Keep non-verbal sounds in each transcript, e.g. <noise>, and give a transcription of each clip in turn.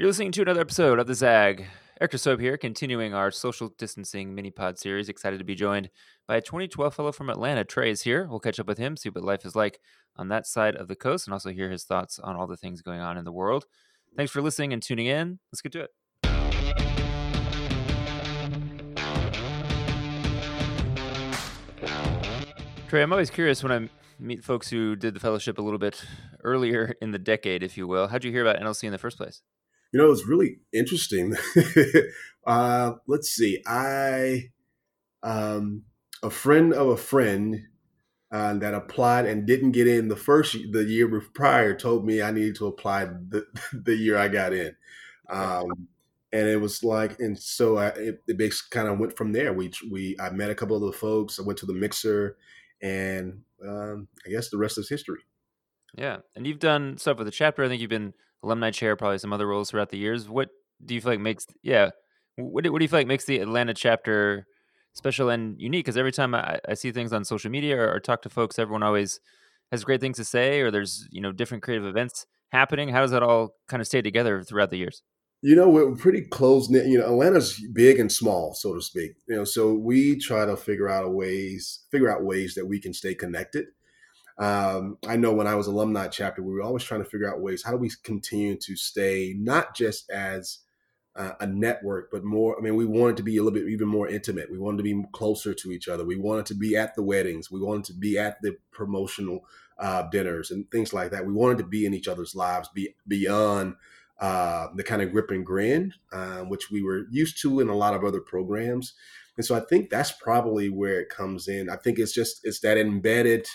You're listening to another episode of The Zag. Eric Soap here, continuing our social distancing mini pod series. Excited to be joined by a 2012 fellow from Atlanta. Tray is here. We'll catch up with him, see what life is like on that side of the coast, and also hear his thoughts on all the things going on in the world. Thanks for listening and tuning in. Let's get to it. Tray, I'm always curious when I meet folks who did the fellowship a little bit earlier in the decade, if you will. How'd you hear about NLC in the first place? You know, it's really interesting. <laughs> uh, let's see. I, um, a friend of a friend uh, that applied and didn't get in the first the year prior told me I needed to apply the, <laughs> the year I got in. Um, and it was like, and so I, it, it kind of went from there. We we I met a couple of the folks. I went to the mixer, and um, I guess the rest is history. Yeah, and you've done stuff with the chapter. I think you've been alumni chair, probably some other roles throughout the years. What do you feel like makes yeah? What do, what do you feel like makes the Atlanta chapter special and unique? Because every time I, I, see things on social media or, or, talk to folks, everyone always has great things to say, or there's you know different creative events happening. How does that all kind of stay together throughout the years? You know, we're pretty close knit. You know, Atlanta's big and small, so to speak. You know, so we try to figure out ways, figure out ways that we can stay connected um, I know when I was alumni chapter, we were always trying to figure out ways how do we continue to stay not just as uh, a network, but more. I mean, we wanted to be a little bit even more intimate. We wanted to be closer to each other. We wanted to be at the weddings. We wanted to be at the promotional uh, dinners and things like that. We wanted to be in each other's lives, be beyond uh, the kind of grip and grin, uh, which we were used to in a lot of other programs. And so I think that's probably where it comes in. I think it's just it's that embedded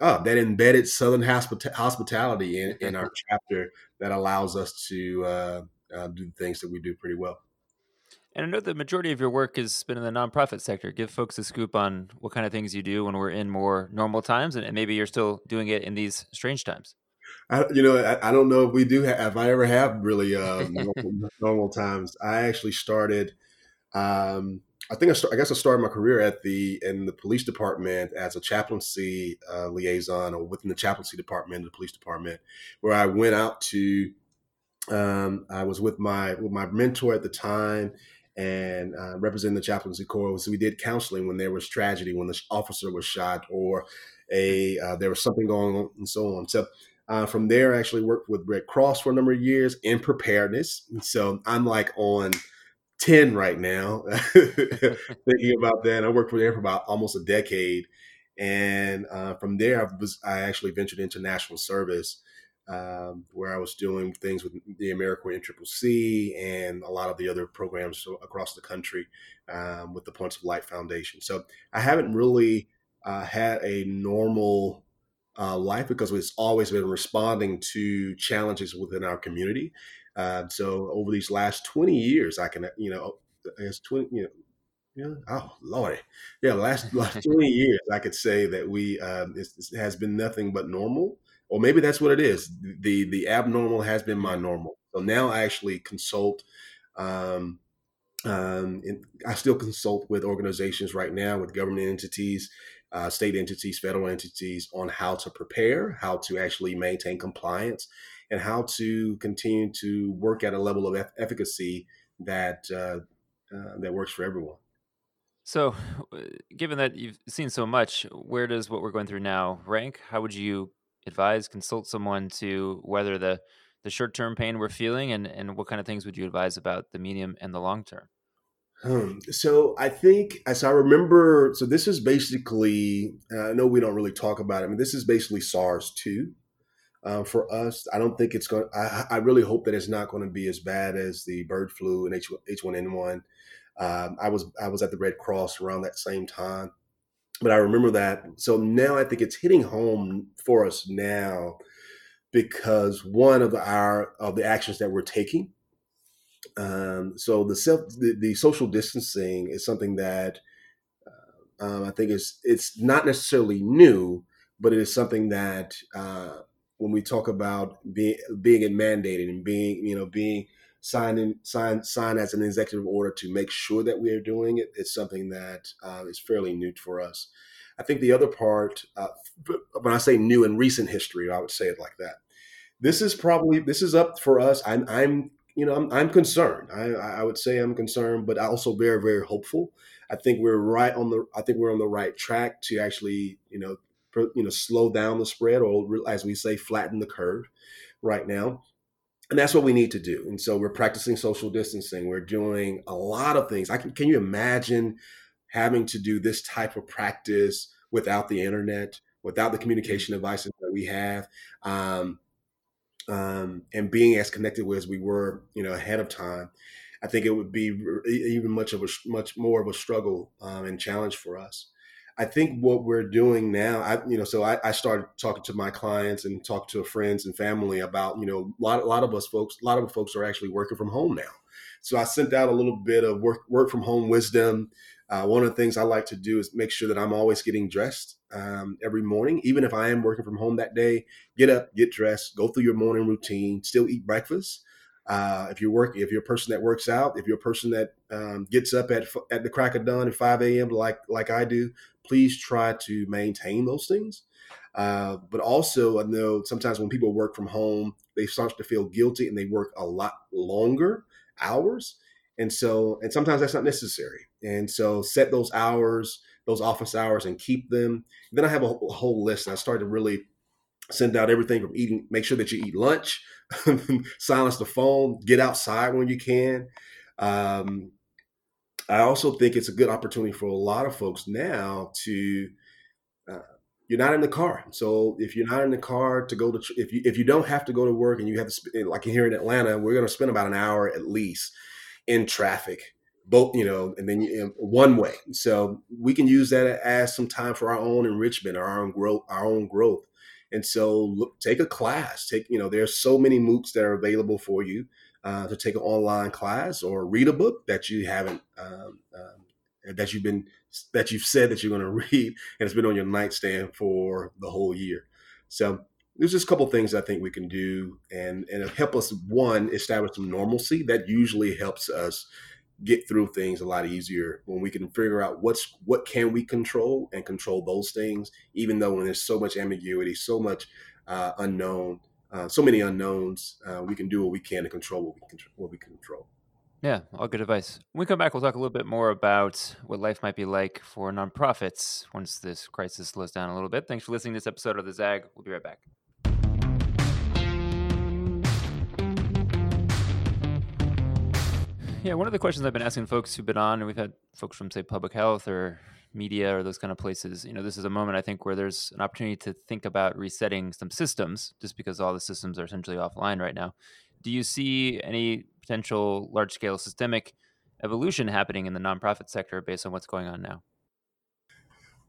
oh, that embedded Southern hospita- hospitality in, <laughs> in our chapter that allows us to uh, uh, do the things that we do pretty well. And I know the majority of your work has been in the nonprofit sector. Give folks a scoop on what kind of things you do when we're in more normal times, and, maybe you're still doing it in these strange times. I, you know, I, I, don't know if we do have, if I ever have really uh, <laughs> normal, normal, times. I actually started um, I think I, start, I, guess I started my career at the in the police department as a chaplaincy uh, liaison or within the chaplaincy department of the police department, where I went out to. Um, I was with my with my mentor at the time and uh, representing the chaplaincy corps. So we did counseling when there was tragedy, when the officer was shot, or a uh, there was something going on, and so on. So. Uh, from there, I actually worked with Red Cross for a number of years in preparedness. So I'm like on 10 right now <laughs> <laughs> thinking about that. I worked for there for about almost a decade. And uh, from there, I was I actually ventured into national service, um, where I was doing things with the AmeriCorps NCCC and a lot of the other programs across the country um, with the Points of Light Foundation. So I haven't really uh, had a normal uh, life because it's always been responding to challenges within our community. Uh, so over these last 20 years, I can, you know, I guess 20, you know, yeah, oh lordy, yeah, last last <laughs> 20 years, I could say that we um, it has been nothing but normal, or maybe that's what it is. The the abnormal has been my normal. So now I actually consult. Um, um, I still consult with organizations right now, with government entities, uh, state entities, federal entities, on how to prepare, how to actually maintain compliance, and how to continue to work at a level of efficacy that uh, uh, that works for everyone. So, given that you've seen so much, where does what we're going through now rank? How would you advise, consult someone to weather the the short term pain we're feeling, and and what kind of things would you advise about the medium and the long term? Um, so I think, as I remember, so this is basically, I know we don't really talk about it. I mean, this is basically SARS two uh, for us. I don't think it's going. I, I really hope that it's not going to be as bad as the bird flu and H one N one. Um, I was I was at the Red Cross around that same time, but I remember that. So now I think it's hitting home for us now because one of the, our of the actions that we're taking. Um, so the self the, the, social distancing is something that uh, um, I think is it's not necessarily new, but it is something that uh, when we talk about being being it mandated and being you know being signed in signed signed as an executive order to make sure that we are doing it it's something that uh, is fairly new for us i think the other part uh, when i say new in recent history i would say it like that this is probably this is up for us. I'm I'm you know I'm, I'm concerned. I I would say I'm concerned, but I also very very hopeful. I think we're right on the I think we're on the right track to actually you know you know slow down the spread or as we say flatten the curve right now and that's what we need to do and so we're practicing social distancing we're doing a lot of things i can can you imagine having to do this type of practice without the internet without the communication devices that we have um, um, and being as connected as we were you know ahead of time i think it would be even much of a much more of a struggle um, and challenge for us I think what we're doing now, I you know, so I, I, started talking to my clients and talk to friends and family about you know a lot a lot of us folks, a lot of folks are actually working from home now. So I sent out a little bit of work work from home wisdom. Uh, one of the things I like to do is make sure that I'm always getting dressed um, every morning, even if I am working from home that day. Get up, get dressed, go through your morning routine, still eat breakfast. Uh, if you're working, if you're a person that works out, if you're a person that um, gets up at at the crack of dawn at 5 a.m. like like I do, please try to maintain those things. Uh, but also, I know sometimes when people work from home, they start to feel guilty and they work a lot longer hours. And so, and sometimes that's not necessary. And so, set those hours, those office hours, and keep them. Then I have a, a whole list, and I started to really send out everything from eating, make sure that you eat lunch, <laughs> silence the phone, get outside when you can. Um, I also think it's a good opportunity for a lot of folks now to uh, you're not in the car. So if you're not in the car to go to if you if you don't have to go to work and you have to like here in Atlanta, we're going to spend about an hour at least in traffic, both you know, and then you, one way. So we can use that as some time for our own enrichment, our own growth, our own growth. And so look, take a class. Take you know, there's so many MOOCs that are available for you uh, to take an online class or read a book that you haven't um, um, that you've been that you've said that you're going <laughs> to read and it's been on your nightstand for the whole year. So there's just a couple things I think we can do and and help us one establish some normalcy that usually helps us get through things a lot easier when we can figure out what's what can we control and control those things even though when there's so much ambiguity so much uh, unknown uh, so many unknowns. Uh, we can do what we can to control what we can what we can control. Yeah, all good advice. When we come back, we'll talk a little bit more about what life might be like for nonprofits once this crisis slows down a little bit. Thanks for listening to this episode of the Zag. We'll be right back. Yeah, one of the questions I've been asking folks who've been on, and we've had folks from, say, public health or media or those kind of places, you know, this is a moment I think where there's an opportunity to think about resetting some systems just because all the systems are essentially offline right now. Do you see any potential large scale systemic evolution happening in the nonprofit sector based on what's going on now?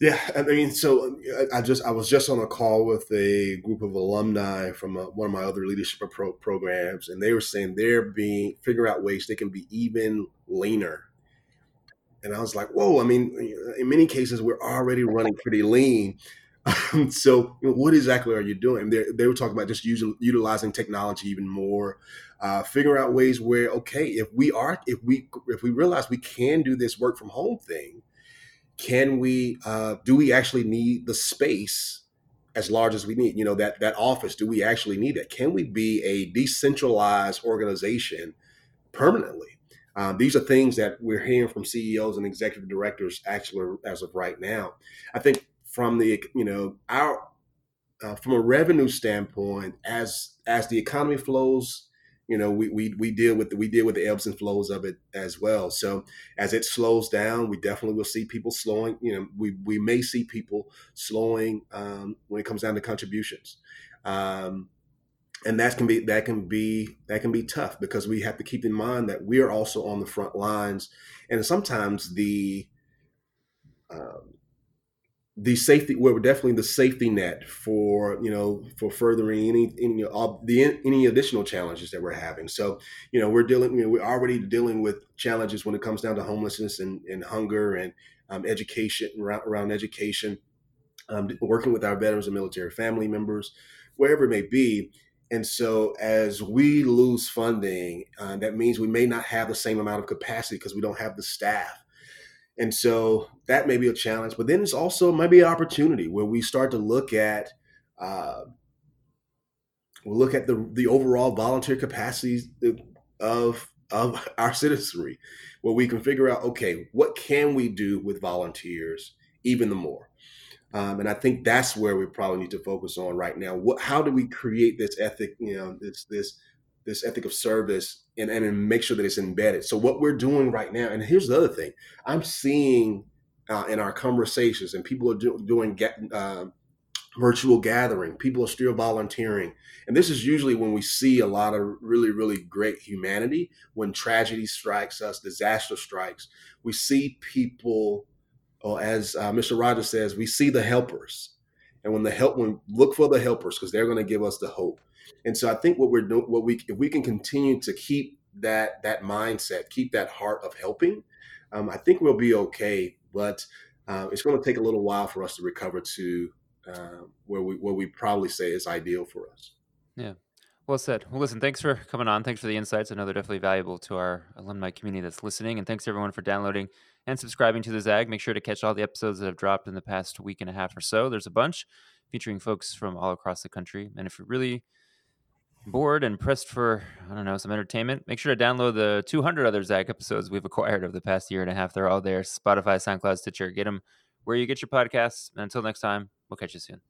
Yeah, I mean, so I just I was just on a call with a group of alumni from a, one of my other leadership pro- programs, and they were saying they're being figure out ways they can be even leaner and I was like, whoa, I mean, in many cases, we're already running pretty lean. <laughs> so what exactly are you doing? They, they were talking about just using, utilizing technology even more, uh, figure out ways where, okay, if we are, if we, if we realize we can do this work from home thing, can we, uh, do we actually need the space as large as we need? You know, that, that office, do we actually need it? Can we be a decentralized organization permanently? Um, these are things that we're hearing from CEOs and executive directors actually as of right now. I think from the you know our uh, from a revenue standpoint, as as the economy flows, you know we, we we deal with the, we deal with the ebbs and flows of it as well. So as it slows down, we definitely will see people slowing. You know, we we may see people slowing um, when it comes down to contributions. Um, and that can be that can be that can be tough because we have to keep in mind that we are also on the front lines and sometimes the um, the safety we're definitely the safety net for you know for furthering any any uh, the any additional challenges that we're having so you know we're dealing you know we're already dealing with challenges when it comes down to homelessness and, and hunger and um, education around, around education um, working with our veterans and military family members wherever it may be and so, as we lose funding, uh, that means we may not have the same amount of capacity because we don't have the staff. And so, that may be a challenge. But then it's also maybe an opportunity where we start to look at uh, we'll look at the the overall volunteer capacities of of our citizenry, where we can figure out, okay, what can we do with volunteers even the more. Um, and I think that's where we probably need to focus on right now. What, how do we create this ethic, you know, this this this ethic of service, and and make sure that it's embedded. So what we're doing right now, and here's the other thing, I'm seeing uh, in our conversations, and people are do, doing get, uh, virtual gathering. People are still volunteering. And this is usually when we see a lot of really, really great humanity. When tragedy strikes us, disaster strikes, we see people, or as uh, Mr. Rogers says, we see the helpers. And when the help, when look for the helpers, because they're going to give us the hope. And so I think what we're doing, what we, if we can continue to keep that that mindset, keep that heart of helping, um, I think we'll be okay. But uh, it's going to take a little while for us to recover to uh, where we where we probably say is ideal for us. Yeah. Well said. Well, listen, thanks for coming on. Thanks for the insights. I know they're definitely valuable to our alumni community that's listening. And thanks everyone for downloading and subscribing to the Zag. Make sure to catch all the episodes that have dropped in the past week and a half or so. There's a bunch featuring folks from all across the country. And if you're really Hmm. bored and pressed for, I don't know, some entertainment, make sure to download the 200 other Zag episodes we've acquired over the past year and a half. They're all there Spotify, SoundCloud, Stitcher. Get them where you get your podcasts. And until next time, we'll catch you soon.